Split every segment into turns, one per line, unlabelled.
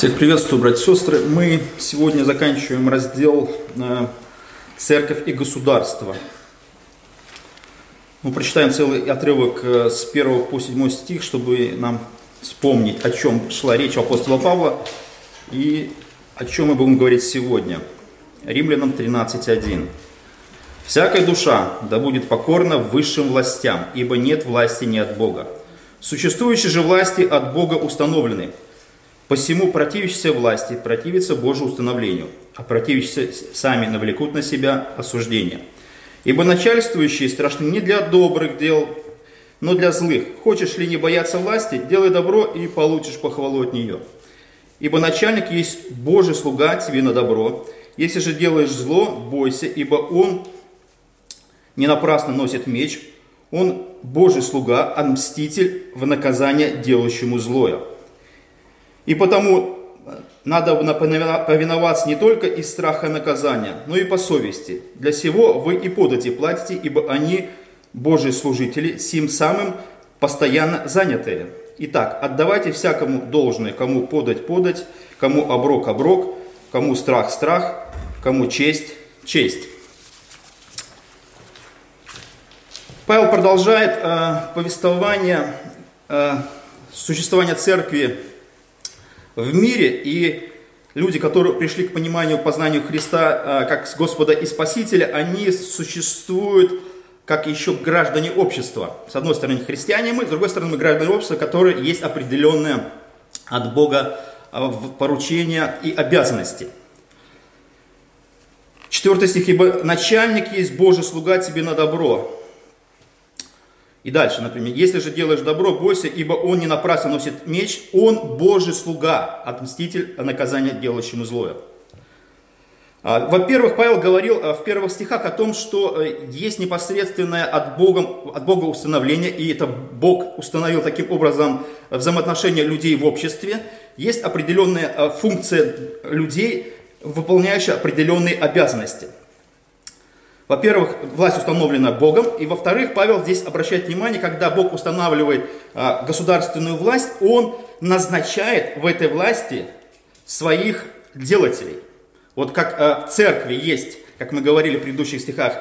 Всех приветствую, братья и сестры. Мы сегодня заканчиваем раздел э, «Церковь и государство». Мы прочитаем целый отрывок э, с 1 по 7 стих, чтобы нам вспомнить, о чем шла речь апостола Павла и о чем мы будем говорить сегодня. Римлянам 13.1. «Всякая душа да будет покорна высшим властям, ибо нет власти не от Бога. Существующие же власти от Бога установлены – Посему противящиеся власти противятся Божьему установлению, а противящиеся сами навлекут на себя осуждение. Ибо начальствующие страшны не для добрых дел, но для злых. Хочешь ли не бояться власти, делай добро и получишь похвалу от нее. Ибо начальник есть Божий слуга тебе на добро. Если же делаешь зло, бойся, ибо он не напрасно носит меч, он Божий слуга, а мститель в наказание делающему злое. И потому надо повиноваться не только из страха наказания, но и по совести. Для сего вы и подати платите, ибо они, Божьи служители, сим самым постоянно занятые. Итак, отдавайте всякому должное, кому подать подать, кому оброк оброк, кому страх страх, кому честь честь. Павел продолжает э, повествование э, существования церкви в мире, и люди, которые пришли к пониманию, познанию Христа а, как Господа и Спасителя, они существуют как еще граждане общества. С одной стороны, христиане мы, с другой стороны, мы граждане общества, которые есть определенное от Бога а, поручения и обязанности. Четвертый стих. «Ибо начальник есть Божий слуга тебе на добро, и дальше, например, если же делаешь добро, бойся, ибо он не напрасно носит меч, он Божий слуга, отмститель наказания делающему злое. А, во-первых, Павел говорил а, в первых стихах о том, что э, есть непосредственное от Бога, от Бога установление, и это Бог установил таким образом взаимоотношения людей в обществе. Есть определенная а, функция людей, выполняющая определенные обязанности – во-первых, власть установлена Богом, и во-вторых, Павел здесь обращает внимание, когда Бог устанавливает а, государственную власть, он назначает в этой власти своих делателей. Вот как а, в церкви есть, как мы говорили в предыдущих стихах,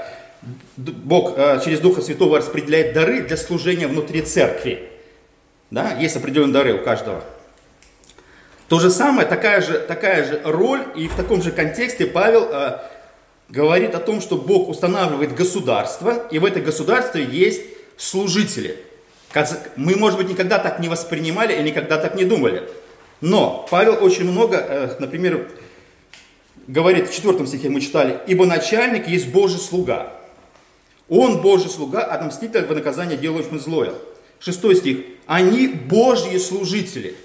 Бог а, через Духа Святого распределяет дары для служения внутри церкви. Да? Есть определенные дары у каждого. То же самое, такая же, такая же роль, и в таком же контексте Павел а, говорит о том, что Бог устанавливает государство, и в это государство есть служители. Мы, может быть, никогда так не воспринимали и никогда так не думали. Но Павел очень много, э, например, говорит в четвертом стихе мы читали, «Ибо начальник есть Божий слуга». Он Божий слуга, а отмститель в наказание делающему злое. Шестой стих. «Они Божьи служители».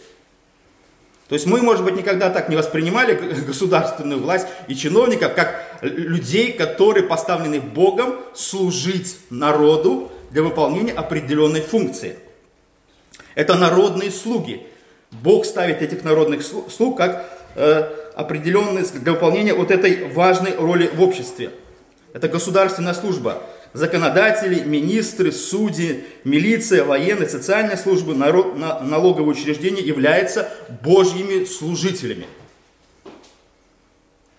То есть мы, может быть, никогда так не воспринимали государственную власть и чиновников, как людей, которые поставлены Богом служить народу для выполнения определенной функции. Это народные слуги. Бог ставит этих народных слуг как э, определенные для выполнения вот этой важной роли в обществе. Это государственная служба законодатели, министры, судьи, милиция, военные, социальные службы, народ, на, налоговые учреждения являются Божьими служителями.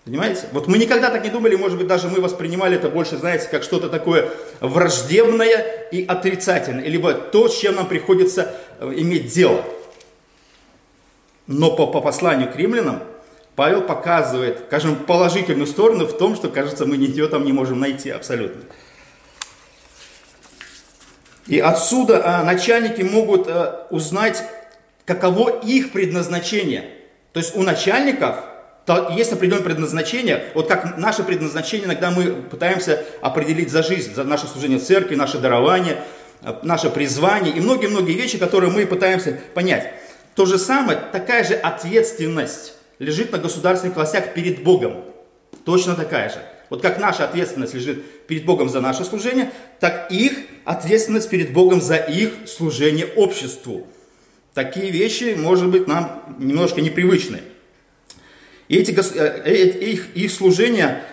Понимаете? Вот мы никогда так не думали, может быть, даже мы воспринимали это больше, знаете, как что-то такое враждебное и отрицательное, либо то, с чем нам приходится э, иметь дело. Но по, по посланию к римлянам Павел показывает, скажем, положительную сторону в том, что, кажется, мы ничего там не можем найти абсолютно. И отсюда а, начальники могут а, узнать, каково их предназначение. То есть у начальников есть определенное предназначение, вот как наше предназначение, иногда мы пытаемся определить за жизнь, за наше служение церкви, наше дарование, наше призвание и многие-многие вещи, которые мы пытаемся понять. То же самое, такая же ответственность лежит на государственных властях перед Богом. Точно такая же. Вот как наша ответственность лежит перед Богом за наше служение, так их ответственность перед Богом за их служение обществу. Такие вещи, может быть, нам немножко непривычны. И эти, э, э, их, их служение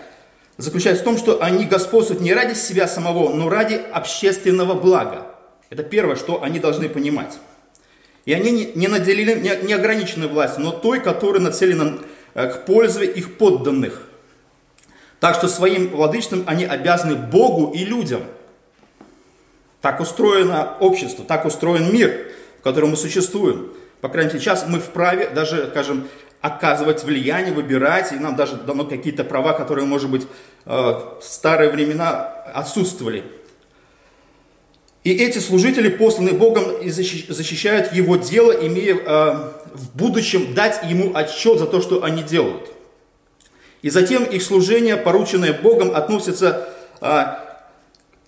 заключается в том, что они господствуют не ради себя самого, но ради общественного блага. Это первое, что они должны понимать. И они не наделены неограниченной властью, но той, которая нацелена э, к пользе их подданных. Так что своим владычеством они обязаны Богу и людям. Так устроено общество, так устроен мир, в котором мы существуем. По крайней мере, сейчас мы вправе даже, скажем, оказывать влияние, выбирать, и нам даже дано какие-то права, которые, может быть, э, в старые времена отсутствовали. И эти служители, посланные Богом, защищают его дело, имея э, в будущем дать ему отчет за то, что они делают. И затем их служение, порученное Богом, относится э,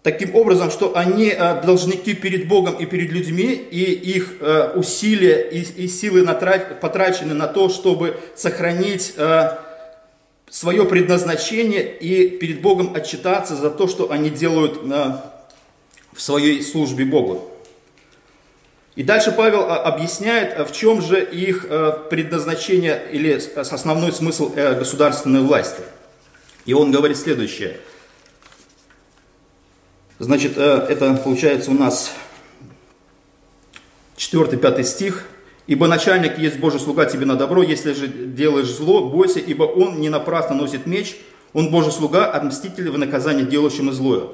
таким образом, что они э, должники перед Богом и перед людьми, и их э, усилия и, силы потрачены на то, чтобы сохранить э, свое предназначение и перед Богом отчитаться за то, что они делают в своей службе Богу. И дальше Павел объясняет, в чем же их предназначение или основной смысл государственной власти. И он говорит следующее. Значит, э, это получается у нас 4-5 стих. «Ибо начальник есть Божий слуга тебе на добро, если же делаешь зло, бойся, ибо он не напрасно носит меч, он Божий слуга, от мстителя в наказание делающему злое».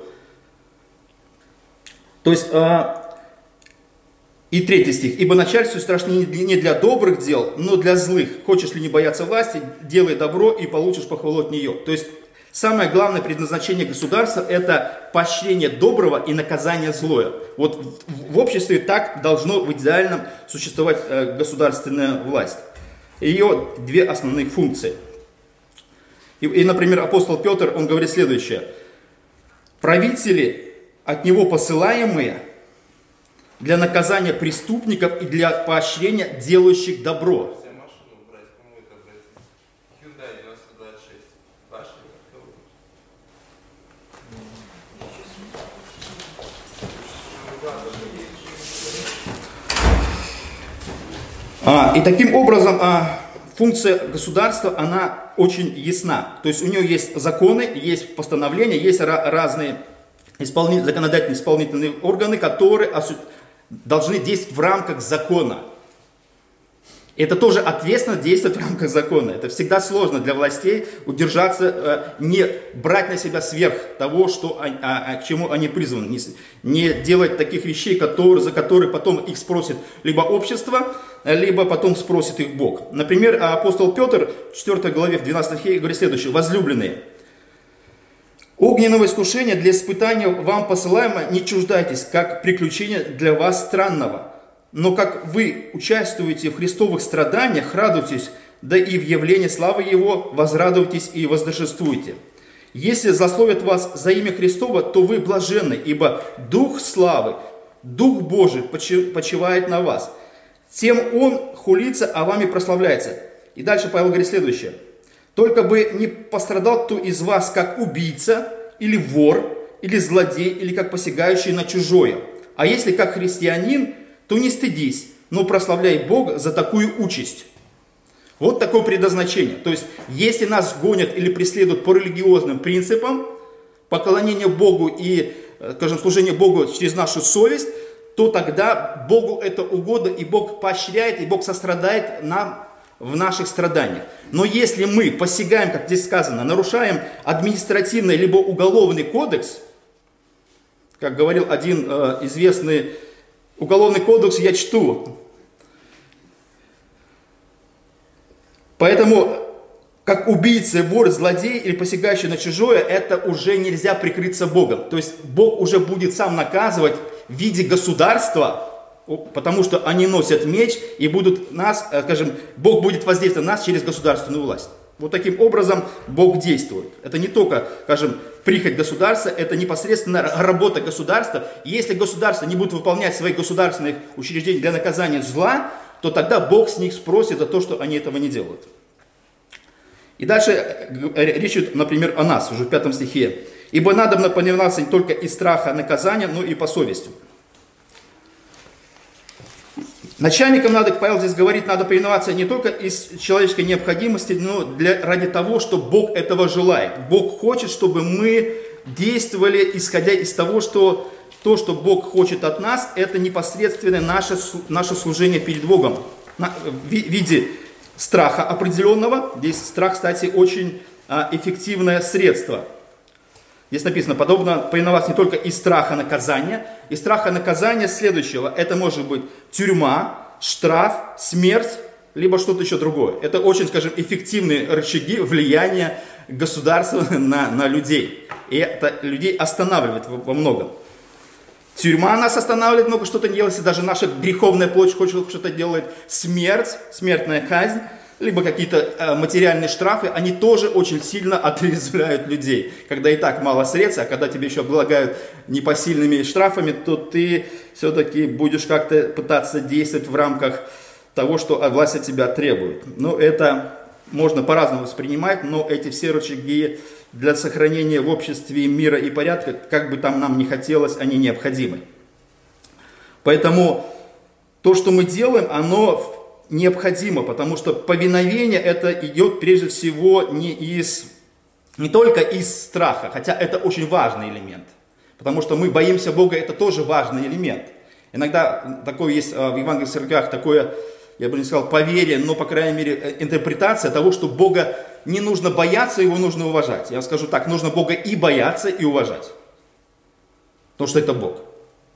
То есть, а, и третий стих. «Ибо начальству страшно не для добрых дел, но для злых. Хочешь ли не бояться власти, делай добро и получишь похвалу от нее». То есть, самое главное предназначение государства – это поощрение доброго и наказание злое. Вот в обществе так должно в идеальном существовать э, государственная власть. Ее две основных функции. И, и, например, апостол Петр, он говорит следующее. Правители от него посылаемые для наказания преступников и для поощрения делающих добро. А, и таким образом а, функция государства, она очень ясна. То есть у нее есть законы, есть постановления, есть разные исполни... законодательные исполнительные органы, которые осу... должны действовать в рамках закона. Это тоже ответственно действовать в рамках закона. Это всегда сложно для властей удержаться, э, не брать на себя сверх того, что, а, а, к чему они призваны. Не, не делать таких вещей, которые, за которые потом их спросит либо общество, либо потом спросит их Бог. Например, апостол Петр в 4 главе в 12 стихе говорит следующее. «Возлюбленные, Огненного искушения для испытания вам посылаемо не чуждайтесь, как приключение для вас странного. Но как вы участвуете в христовых страданиях, радуйтесь, да и в явлении славы Его возрадуйтесь и воздержествуйте. Если злословят вас за имя Христова, то вы блаженны, ибо Дух славы, Дух Божий почивает на вас. Тем Он хулится, а вами прославляется. И дальше Павел говорит следующее – только бы не пострадал кто из вас как убийца, или вор, или злодей, или как посягающий на чужое. А если как христианин, то не стыдись, но прославляй Бога за такую участь. Вот такое предназначение. То есть, если нас гонят или преследуют по религиозным принципам, поклонение Богу и, э, скажем, служение Богу через нашу совесть, то тогда Богу это угодно, и Бог поощряет, и Бог сострадает нам в наших страданиях. Но если мы посягаем, как здесь сказано, нарушаем административный либо уголовный кодекс, как говорил один э, известный уголовный кодекс, я чту. Поэтому, как убийца, вор, злодей или посягающий на чужое, это уже нельзя прикрыться Богом. То есть Бог уже будет сам наказывать в виде государства, потому что они носят меч и будут нас, э, скажем, Бог будет воздействовать на нас через государственную власть. Вот таким образом Бог действует. Это не только, скажем, прихоть государства, это непосредственно работа государства. И если государство не будет выполнять свои государственные учреждения для наказания зла, то тогда Бог с них спросит за то, что они этого не делают. И дальше э, речь идет, например, о нас, уже в пятом стихе. «Ибо надо повиноваться не только из страха наказания, но и по совести». Начальникам надо, Павел здесь говорит, надо повиноваться не только из человеческой необходимости, но для, ради того, что Бог этого желает. Бог хочет, чтобы мы действовали, исходя из того, что то, что Бог хочет от нас, это непосредственно наше, наше служение перед Богом в виде страха определенного. Здесь страх, кстати, очень а, эффективное средство. Здесь написано, подобно повиноваться не только из страха наказания, из страха наказания следующего. Это может быть тюрьма, штраф, смерть, либо что-то еще другое. Это очень, скажем, эффективные рычаги влияния государства на, на людей. И это людей останавливает во многом. Тюрьма нас останавливает много что-то делать, если даже наша греховная плоть хочет что-то делать. Смерть, смертная казнь, либо какие-то э, материальные штрафы, они тоже очень сильно отрезвляют людей. Когда и так мало средств, а когда тебе еще облагают непосильными штрафами, то ты все-таки будешь как-то пытаться действовать в рамках того, что власть от тебя требует. Но это можно по-разному воспринимать, но эти все рычаги для сохранения в обществе мира и порядка, как бы там нам не хотелось, они необходимы. Поэтому то, что мы делаем, оно необходимо, потому что повиновение это идет прежде всего не из не только из страха, хотя это очень важный элемент, потому что мы боимся Бога, это тоже важный элемент. Иногда такое есть а, в евангельских церквях такое я бы не сказал поверие, но, по крайней мере, э, интерпретация того, что Бога не нужно бояться, его нужно уважать. Я скажу так, нужно Бога и бояться, и уважать. Потому что это Бог.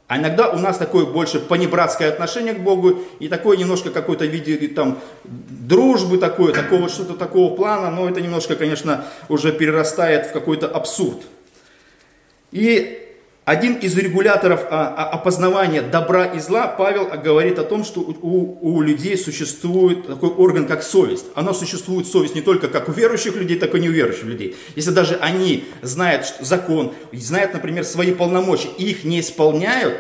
А иногда у нас такое больше понебратское отношение к Богу и такое немножко какое-то виде там дружбы такое, такого что-то такого плана, но это немножко, конечно, уже перерастает в какой-то абсурд. И один из регуляторов а, а, опознавания добра и зла, Павел говорит о том, что у, у людей существует такой орган, как совесть. Она существует, совесть, не только как у верующих людей, так и не у верующих людей. Если даже они знают закон, знают, например, свои полномочия, и их не исполняют,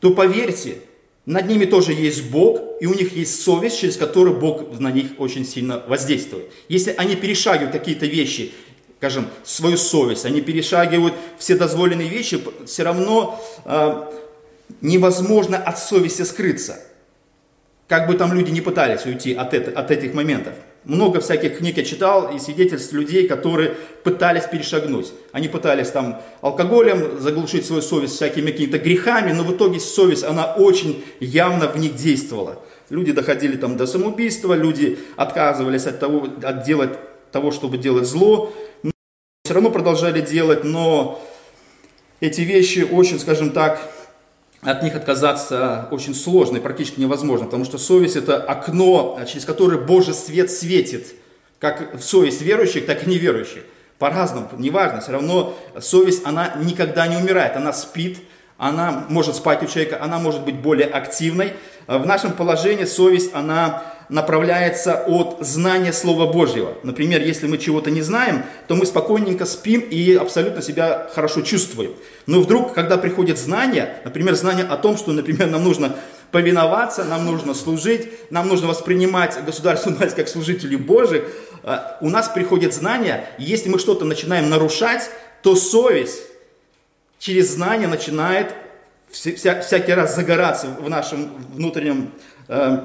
то поверьте, над ними тоже есть Бог, и у них есть совесть, через которую Бог на них очень сильно воздействует. Если они перешагивают какие-то вещи скажем, свою совесть, они перешагивают все дозволенные вещи, все равно э, невозможно от совести скрыться. Как бы там люди не пытались уйти от, это, от этих моментов. Много всяких книг я читал и свидетельств людей, которые пытались перешагнуть. Они пытались там алкоголем заглушить свою совесть всякими какими-то грехами, но в итоге совесть, она очень явно в них действовала. Люди доходили там до самоубийства, люди отказывались от того, от делать того, чтобы делать зло, все равно продолжали делать, но эти вещи очень, скажем так, от них отказаться очень сложно и практически невозможно, потому что совесть это окно, через которое Божий свет светит, как в совесть верующих, так и неверующих. По-разному, неважно, все равно совесть, она никогда не умирает, она спит, она может спать у человека, она может быть более активной. В нашем положении совесть, она направляется от знания Слова Божьего. Например, если мы чего-то не знаем, то мы спокойненько спим и абсолютно себя хорошо чувствуем. Но вдруг, когда приходит знание, например, знание о том, что, например, нам нужно повиноваться, нам нужно служить, нам нужно воспринимать государственную власть как служителей Божьих, э, у нас приходит знание, и если мы что-то начинаем нарушать, то совесть через знание начинает всякий раз загораться в нашем внутреннем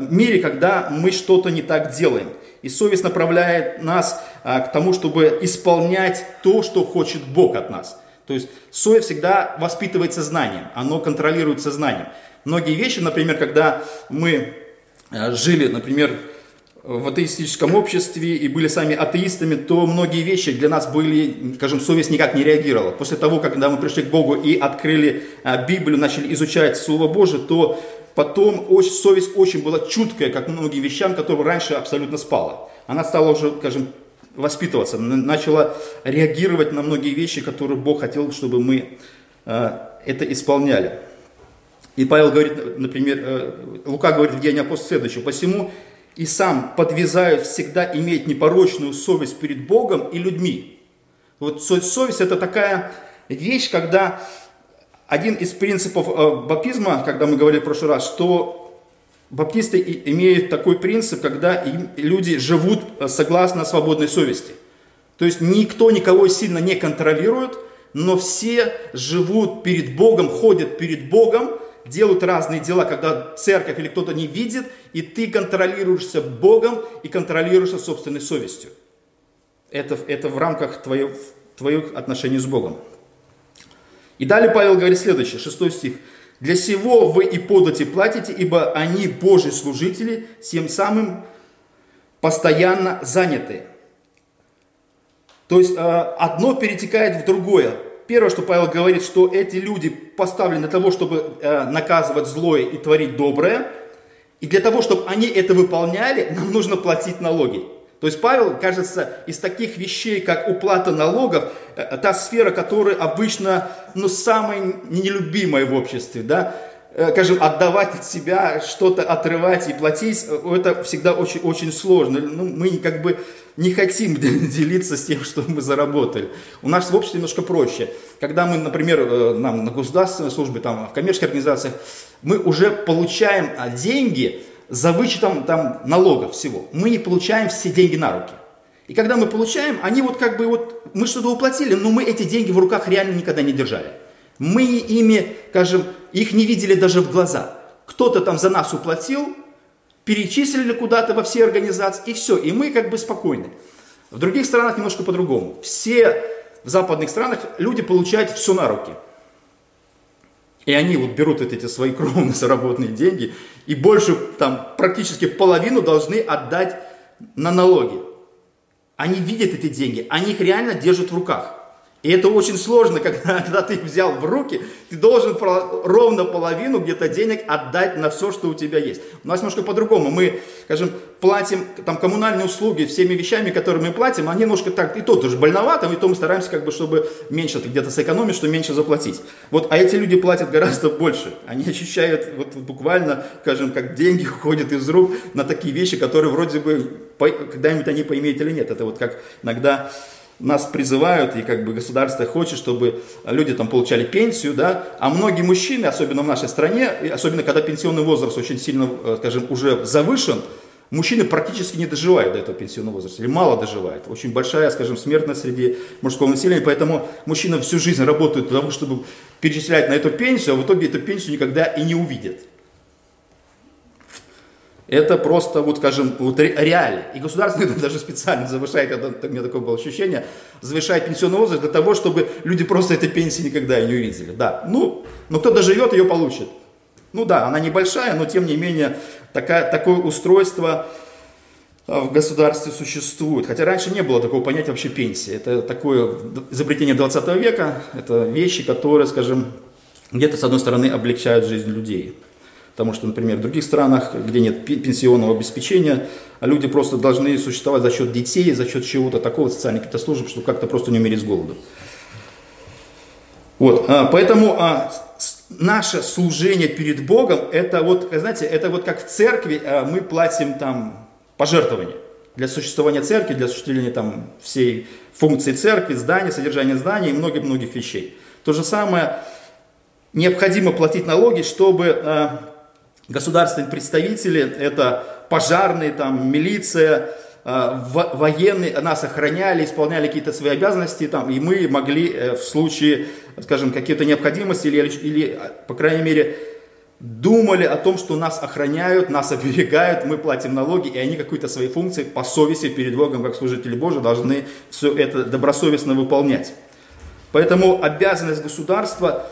мире, когда мы что-то не так делаем. И совесть направляет нас а, к тому, чтобы исполнять то, что хочет Бог от нас. То есть совесть всегда воспитывает сознанием, оно контролирует сознанием. Многие вещи, например, когда мы э, жили, например, в атеистическом обществе и были сами атеистами, то многие вещи для нас были, скажем, совесть никак не реагировала. После того, когда мы пришли к Богу и открыли э, Библию, начали изучать Слово Божие, то Потом очень, совесть очень была чуткая, как многим вещам, которые раньше абсолютно спала. Она стала уже, скажем, воспитываться, начала реагировать на многие вещи, которые Бог хотел, чтобы мы э, это исполняли. И Павел говорит, например, э, Лука говорит в Деянии апостола следующее, «Посему и сам подвязаю всегда иметь непорочную совесть перед Богом и людьми». Вот совесть это такая вещь, когда один из принципов э, баптизма, когда мы говорили в прошлый раз, что баптисты имеют такой принцип, когда люди живут э, согласно свободной совести. То есть никто никого сильно не контролирует, но все живут перед Богом, ходят перед Богом, делают разные дела, когда церковь или кто-то не видит, и ты контролируешься Богом и контролируешься собственной совестью. Это, это в рамках твоих, твоих отношений с Богом. И далее Павел говорит следующее, 6 стих. «Для сего вы и подати платите, ибо они Божьи служители, тем самым постоянно заняты». То есть э, одно перетекает в другое. Первое, что Павел говорит, что эти люди поставлены для того, чтобы э, наказывать злое и творить доброе. И для того, чтобы они это выполняли, нам нужно платить налоги. То есть Павел, кажется, из таких вещей, как уплата налогов, э, та сфера, которая обычно ну, самая нелюбимая в обществе, да, э, скажем, отдавать от себя, что-то отрывать и платить, это всегда очень, очень сложно. Ну, мы как бы не хотим делиться с тем, что мы заработали. У нас в обществе немножко проще. Когда мы, например, э, нам на государственной службе, там, в коммерческих организациях, мы уже получаем а, деньги за вычетом там, налогов всего. Мы не получаем все деньги на руки. И когда мы получаем, они вот как бы вот, мы что-то уплатили, но мы эти деньги в руках реально никогда не держали. Мы ими, скажем, их не видели даже в глаза. Кто-то там за нас уплатил, перечислили куда-то во все организации, и все, и мы как бы спокойны. В других странах немножко по-другому. Все в западных странах люди получают все на руки. И они вот берут вот эти свои кровно заработанные деньги и больше, там, практически половину должны отдать на налоги. Они видят эти деньги, они их реально держат в руках. И это очень сложно, когда, когда ты взял в руки, ты должен ровно половину где-то денег отдать на все, что у тебя есть. У нас немножко по-другому. Мы, скажем, платим там коммунальные услуги всеми вещами, которые мы платим, они немножко так, и то тоже больновато, и то мы стараемся как бы, чтобы меньше ты где-то сэкономить, чтобы меньше заплатить. Вот, а эти люди платят гораздо больше. Они ощущают вот буквально, скажем, как деньги уходят из рук на такие вещи, которые вроде бы когда-нибудь они поимеют или нет. Это вот как иногда нас призывают, и как бы государство хочет, чтобы люди там получали пенсию, да, а многие мужчины, особенно в нашей стране, особенно когда пенсионный возраст очень сильно, э, скажем, уже завышен, мужчины практически не доживают до этого пенсионного возраста, или мало доживают. Очень большая, скажем, смертность среди мужского населения, поэтому мужчины всю жизнь работают для того, чтобы перечислять на эту пенсию, а в итоге эту пенсию никогда и не увидят. Это просто, вот скажем, вот реалии. И государство даже специально завышает, это, у меня такое было ощущение, завышает пенсионный возраст для того, чтобы люди просто этой пенсии никогда и не увидели. Да, ну, но кто доживет, ее получит. Ну да, она небольшая, но тем не менее такая, такое устройство а, в государстве существует. Хотя раньше не было такого понятия вообще пенсии. Это такое изобретение 20 века, это вещи, которые, скажем, где-то с одной стороны облегчают жизнь людей. Потому что, например, в других странах, где нет пенсионного обеспечения, люди просто должны существовать за счет детей, за счет чего-то такого, социальных каких-то служб, чтобы как-то просто не умереть с голоду. Вот, а, поэтому а, наше служение перед Богом, это вот, знаете, это вот как в церкви а, мы платим там пожертвования для существования церкви, для осуществления там всей функции церкви, здания, содержания здания и многих-многих вещей. То же самое необходимо платить налоги, чтобы государственные представители, это пожарные, там, милиция, э, военные нас охраняли, исполняли какие-то свои обязанности, там, и мы могли э, в случае, скажем, какие-то необходимости или, или, по крайней мере, думали о том, что нас охраняют, нас оберегают, мы платим налоги, и они какие-то свои функции по совести перед Богом, как служители Божии, должны все это добросовестно выполнять. Поэтому обязанность государства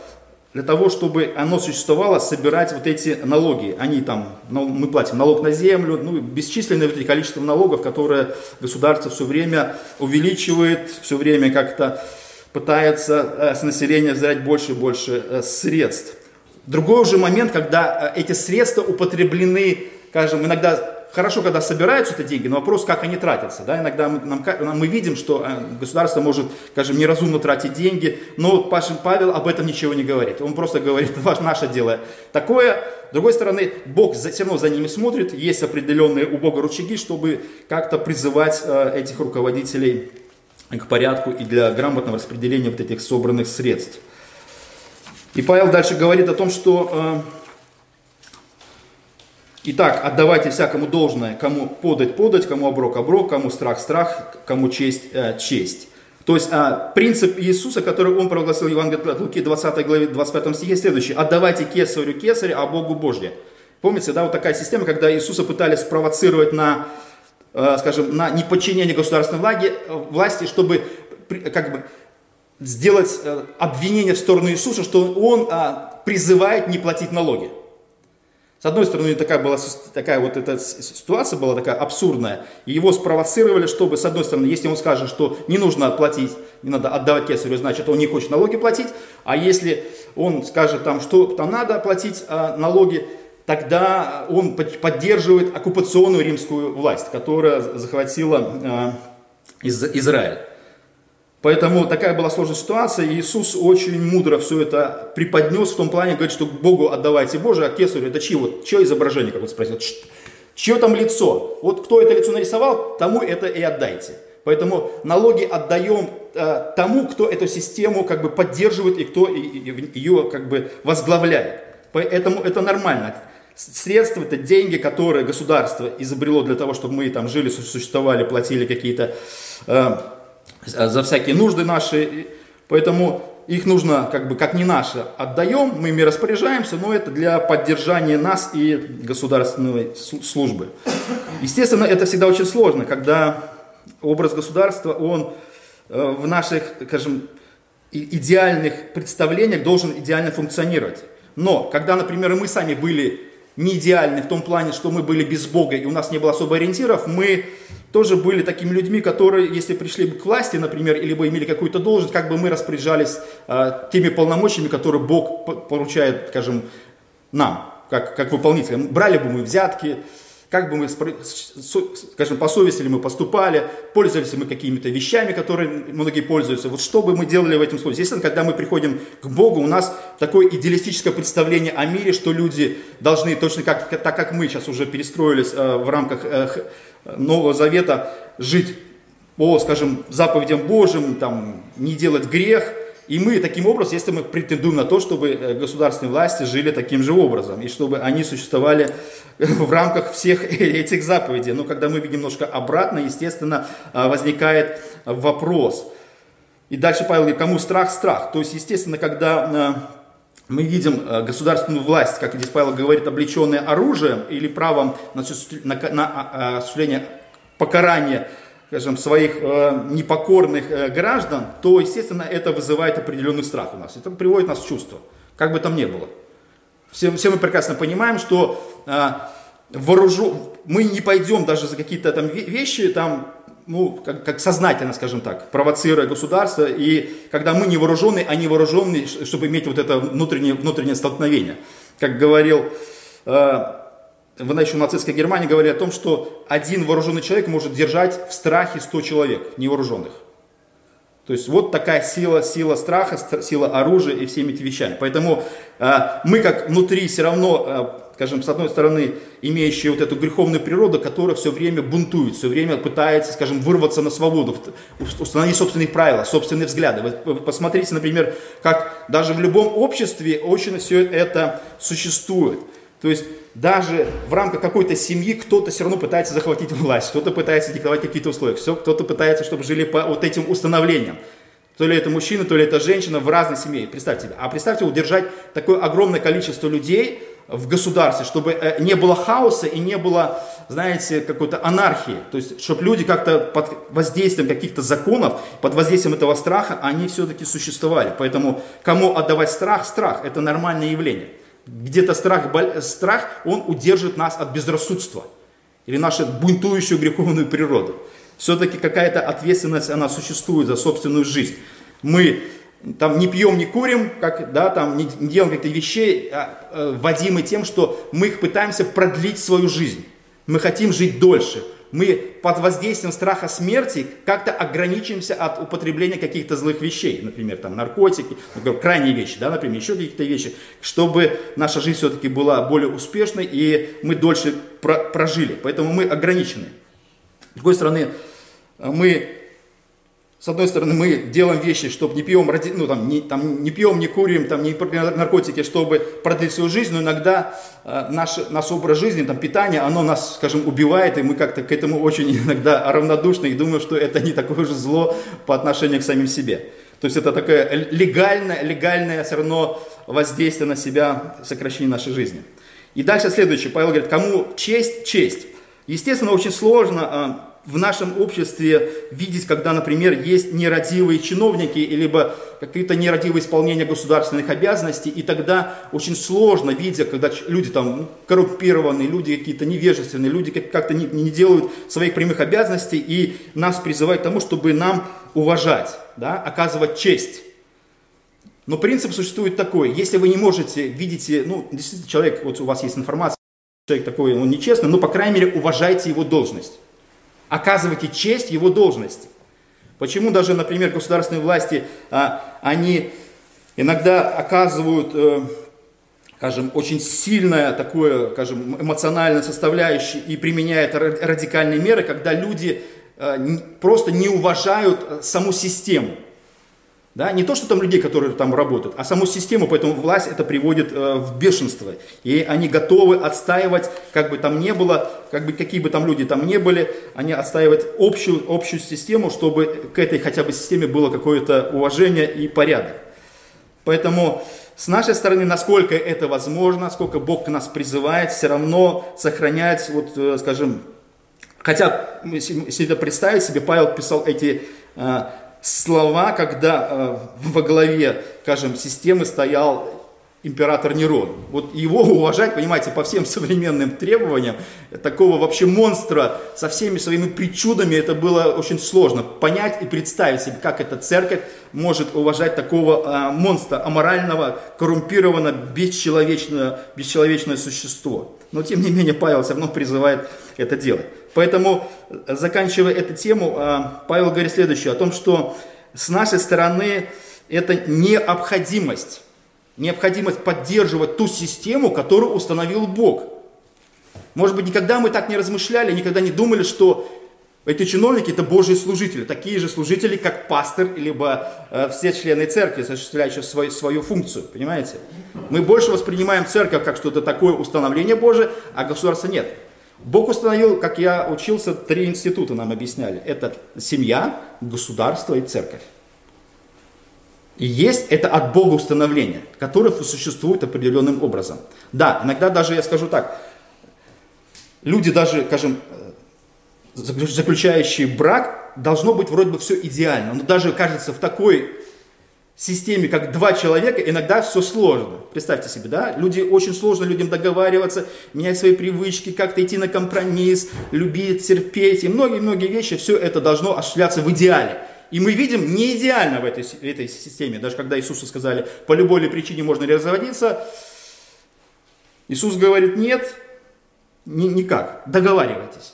для того, чтобы оно существовало, собирать вот эти налоги. Они там, ну, мы платим налог на землю, ну, бесчисленное количество налогов, которое государство все время увеличивает, все время как-то пытается э, с населения взять больше и больше э, средств. Другой уже момент, когда э, эти средства употреблены, скажем, иногда хорошо, когда собираются эти деньги, но вопрос, как они тратятся. Да? Иногда мы, нам, мы видим, что э, государство может, скажем, неразумно тратить деньги, но Павел об этом ничего не говорит. Он просто говорит, наше дело такое. С другой стороны, Бог все равно за ними смотрит, есть определенные у Бога рычаги, чтобы как-то призывать э, этих руководителей к порядку и для грамотного распределения вот этих собранных средств. И Павел дальше говорит о том, что э, Итак, отдавайте всякому должное, кому подать, подать, кому оброк, оброк, кому страх, страх, кому честь, э, честь. То есть а, принцип Иисуса, который он провозгласил в Евангелии от Луки 20 главе 25 стихе, следующий. Отдавайте кесарю кесаря, а Богу Божье. Помните, да, вот такая система, когда Иисуса пытались спровоцировать на, э, скажем, на неподчинение государственной власти, власти, чтобы как бы сделать э, обвинение в сторону Иисуса, что он а, призывает не платить налоги. С одной стороны, такая, была, такая вот эта ситуация была такая абсурдная. И его спровоцировали, чтобы, с одной стороны, если он скажет, что не нужно платить, не надо отдавать кесарю, значит, он не хочет налоги платить. А если он скажет там, что там надо платить а, налоги, тогда он поддерживает оккупационную римскую власть, которая захватила а, Израиль. Поэтому такая была сложная ситуация, и Иисус очень мудро все это преподнес в том плане, говорит, что Богу отдавайте Божие, а кесарю, это чье, вот, чье изображение, как он спросил, чье там лицо? Вот кто это лицо нарисовал, тому это и отдайте. Поэтому налоги отдаем э, тому, кто эту систему как бы поддерживает и кто ее как бы возглавляет. Поэтому это нормально. Средства – это деньги, которые государство изобрело для того, чтобы мы там жили, существовали, платили какие-то э, за всякие нужды наши. Поэтому их нужно, как бы, как не наши, отдаем, мы ими распоряжаемся, но это для поддержания нас и государственной службы. Естественно, это всегда очень сложно, когда образ государства, он э, в наших, скажем, идеальных представлениях должен идеально функционировать. Но, когда, например, мы сами были не идеальны в том плане, что мы были без Бога и у нас не было особо ориентиров, мы тоже были такими людьми, которые, если пришли бы к власти, например, или бы имели какую-то должность, как бы мы распоряжались э, теми полномочиями, которые Бог поручает, скажем, нам, как, как выполнителям. Брали бы мы взятки, как бы мы, скажем, по совести ли мы поступали, пользовались ли мы какими-то вещами, которые многие пользуются. Вот что бы мы делали в этом случае? Естественно, когда мы приходим к Богу, у нас такое идеалистическое представление о мире, что люди должны, точно как, так как мы сейчас уже перестроились э, в рамках э, Нового Завета, жить по, скажем, заповедям Божьим, там, не делать грех – и мы таким образом, если мы претендуем на то, чтобы э, государственные власти жили таким же образом, и чтобы они существовали в рамках всех этих заповедей. Но когда мы видим немножко обратно, естественно, э, возникает вопрос. И дальше Павел говорит, кому страх, страх. То есть, естественно, когда э, мы видим государственную власть, как здесь Павел говорит, облеченная оружием или правом на а, осуществление покарания скажем, своих э, непокорных э, граждан, то, естественно, это вызывает определенный страх у нас. Это приводит нас в чувство, как бы там ни было. Все, все мы прекрасно понимаем, что э, вооружу... мы не пойдем даже за какие-то там вещи, там, ну, как, как сознательно, скажем так, провоцируя государство, и когда мы не вооружены, они вооружены, чтобы иметь вот это внутреннее, внутреннее столкновение. Как говорил э, в еще нацистской Германии говорили о том, что один вооруженный человек может держать в страхе 100 человек невооруженных. То есть вот такая сила, сила страха, сила оружия и всеми этими вещами. Поэтому э, мы как внутри все равно, э, скажем, с одной стороны, имеющие вот эту греховную природу, которая все время бунтует, все время пытается, скажем, вырваться на свободу, установить собственные правила, собственные взгляды. Вы посмотрите, например, как даже в любом обществе очень все это существует. То есть даже в рамках какой-то семьи кто-то все равно пытается захватить власть, кто-то пытается диктовать какие-то условия, все, кто-то пытается, чтобы жили по вот этим установлениям. То ли это мужчина, то ли это женщина в разной семье. Представьте себе. А представьте, удержать такое огромное количество людей в государстве, чтобы э, не было хаоса и не было, знаете, какой-то анархии. То есть, чтобы люди как-то под воздействием каких-то законов, под воздействием этого страха, они все-таки существовали. Поэтому кому отдавать страх? Страх – это нормальное явление где-то страх, страх, он удержит нас от безрассудства или нашу бунтующую греховную природу. Все-таки какая-то ответственность, она существует за собственную жизнь. Мы там не пьем, не курим, как, да, там, не, не делаем каких-то вещей, а, а, водимы тем, что мы пытаемся продлить свою жизнь. Мы хотим жить дольше мы под воздействием страха смерти как-то ограничимся от употребления каких-то злых вещей, например, там наркотики, например, крайние вещи, да, например, еще какие-то вещи, чтобы наша жизнь все-таки была более успешной и мы дольше прожили. Поэтому мы ограничены. С другой стороны, мы с одной стороны, мы делаем вещи, чтобы не пьем, ну, там, не, там, не пьем, не курим, там, не наркотики, чтобы продлить свою жизнь, но иногда э, наш, наш образ жизни, там, питание, оно нас, скажем, убивает, и мы как-то к этому очень иногда равнодушны и думаем, что это не такое же зло по отношению к самим себе. То есть это такое легальное, легальное все равно воздействие на себя, сокращение нашей жизни. И дальше следующее, Павел говорит, кому честь, честь. Естественно, очень сложно в нашем обществе видеть, когда, например, есть нерадивые чиновники, либо какие-то нерадивые исполнения государственных обязанностей, и тогда очень сложно, видя, когда люди там ну, коррумпированные, люди какие-то невежественные, люди как-то не, не делают своих прямых обязанностей, и нас призывают к тому, чтобы нам уважать, да, оказывать честь. Но принцип существует такой, если вы не можете, видите, ну, действительно, человек, вот у вас есть информация, человек такой, он нечестный, но, по крайней мере, уважайте его должность оказывайте честь его должности. Почему даже, например, государственные власти, а, они иногда оказывают, э, скажем, очень сильное такое, скажем, эмоциональное составляющее и применяют радикальные меры, когда люди э, просто не уважают э, саму систему. Да? Не то, что там людей, которые там работают, а саму систему, поэтому власть это приводит э, в бешенство. И они готовы отстаивать, как бы там ни было, как бы какие бы там люди там не были, они отстаивают общую, общую систему, чтобы к этой хотя бы системе было какое-то уважение и порядок. Поэтому с нашей стороны, насколько это возможно, сколько Бог нас призывает, все равно сохранять, вот, э, скажем, хотя, если это представить себе, Павел писал эти э, слова, когда э, во главе, скажем, системы стоял император Нерон. Вот его уважать, понимаете, по всем современным требованиям, такого вообще монстра со всеми своими причудами, это было очень сложно понять и представить себе, как эта церковь может уважать такого э, монстра, аморального, коррумпированного, бесчеловечного, бесчеловечное существо. Но тем не менее Павел все равно призывает это делать. Поэтому, э, заканчивая эту тему, э, Павел говорит следующее, о том, что с нашей стороны это необходимость, необходимость поддерживать ту систему, которую установил Бог. Может быть, никогда мы так не размышляли, никогда не думали, что эти чиновники это Божьи служители, такие же служители, как пастор, либо э, все члены церкви, осуществляющие свою, свою функцию, понимаете? Мы больше воспринимаем церковь как что-то такое установление Божие, а государства нет. Бог установил, как я учился, три института нам объясняли. Это семья, государство и церковь. И есть это от Бога установление, которое существует определенным образом. Да, иногда даже, я скажу так, люди даже, скажем, заключающие брак, должно быть вроде бы все идеально. Но даже, кажется, в такой системе, как два человека, иногда все сложно. Представьте себе, да? Люди, очень сложно людям договариваться, менять свои привычки, как-то идти на компромисс, любить, терпеть. И многие-многие вещи, все это должно осуществляться в идеале. И мы видим не идеально в этой, в этой системе. Даже когда Иисусу сказали, по любой ли причине можно разводиться, Иисус говорит, нет, ни, никак, договаривайтесь.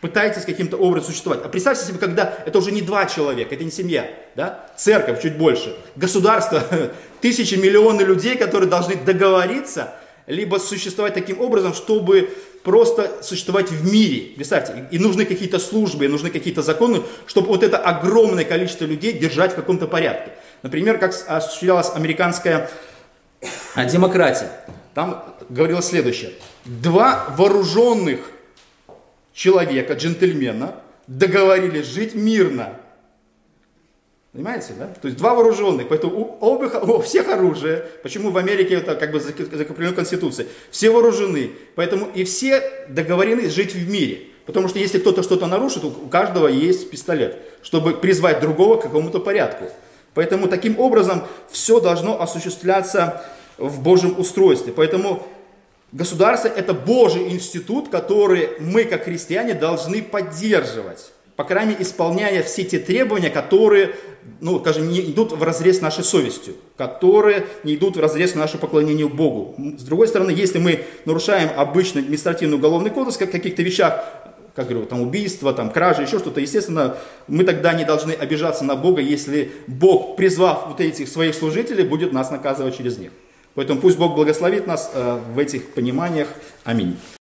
Пытайтесь каким-то образом существовать. А представьте себе, когда это уже не два человека, это не семья, да? церковь чуть больше, государство, тысячи, миллионы людей, которые должны договориться, либо существовать таким образом, чтобы просто существовать в мире. Представьте, и нужны какие-то службы, и нужны какие-то законы, чтобы вот это огромное количество людей держать в каком-то порядке. Например, как осуществлялась американская демократия. Там говорилось следующее. Два вооруженных человека, джентльмена, договорились жить мирно. Понимаете, да? То есть два вооруженных, поэтому у, обеих, у всех оружие. Почему в Америке это как бы закреплено Конституцией? Все вооружены, поэтому и все договорены жить в мире. Потому что если кто-то что-то нарушит, у каждого есть пистолет, чтобы призвать другого к какому-то порядку. Поэтому таким образом все должно осуществляться в Божьем устройстве. Поэтому Государство – это Божий институт, который мы, как христиане, должны поддерживать. По крайней мере, исполняя все те требования, которые, ну, скажем, не идут в разрез с нашей совестью, которые не идут в разрез нашему поклонению Богу. С другой стороны, если мы нарушаем обычный административный уголовный кодекс в каких-то вещах, как говорю, там убийство, там кражи, еще что-то, естественно, мы тогда не должны обижаться на Бога, если Бог, призвав вот этих своих служителей, будет нас наказывать через них. Поэтому пусть Бог благословит нас э, в этих пониманиях. Аминь.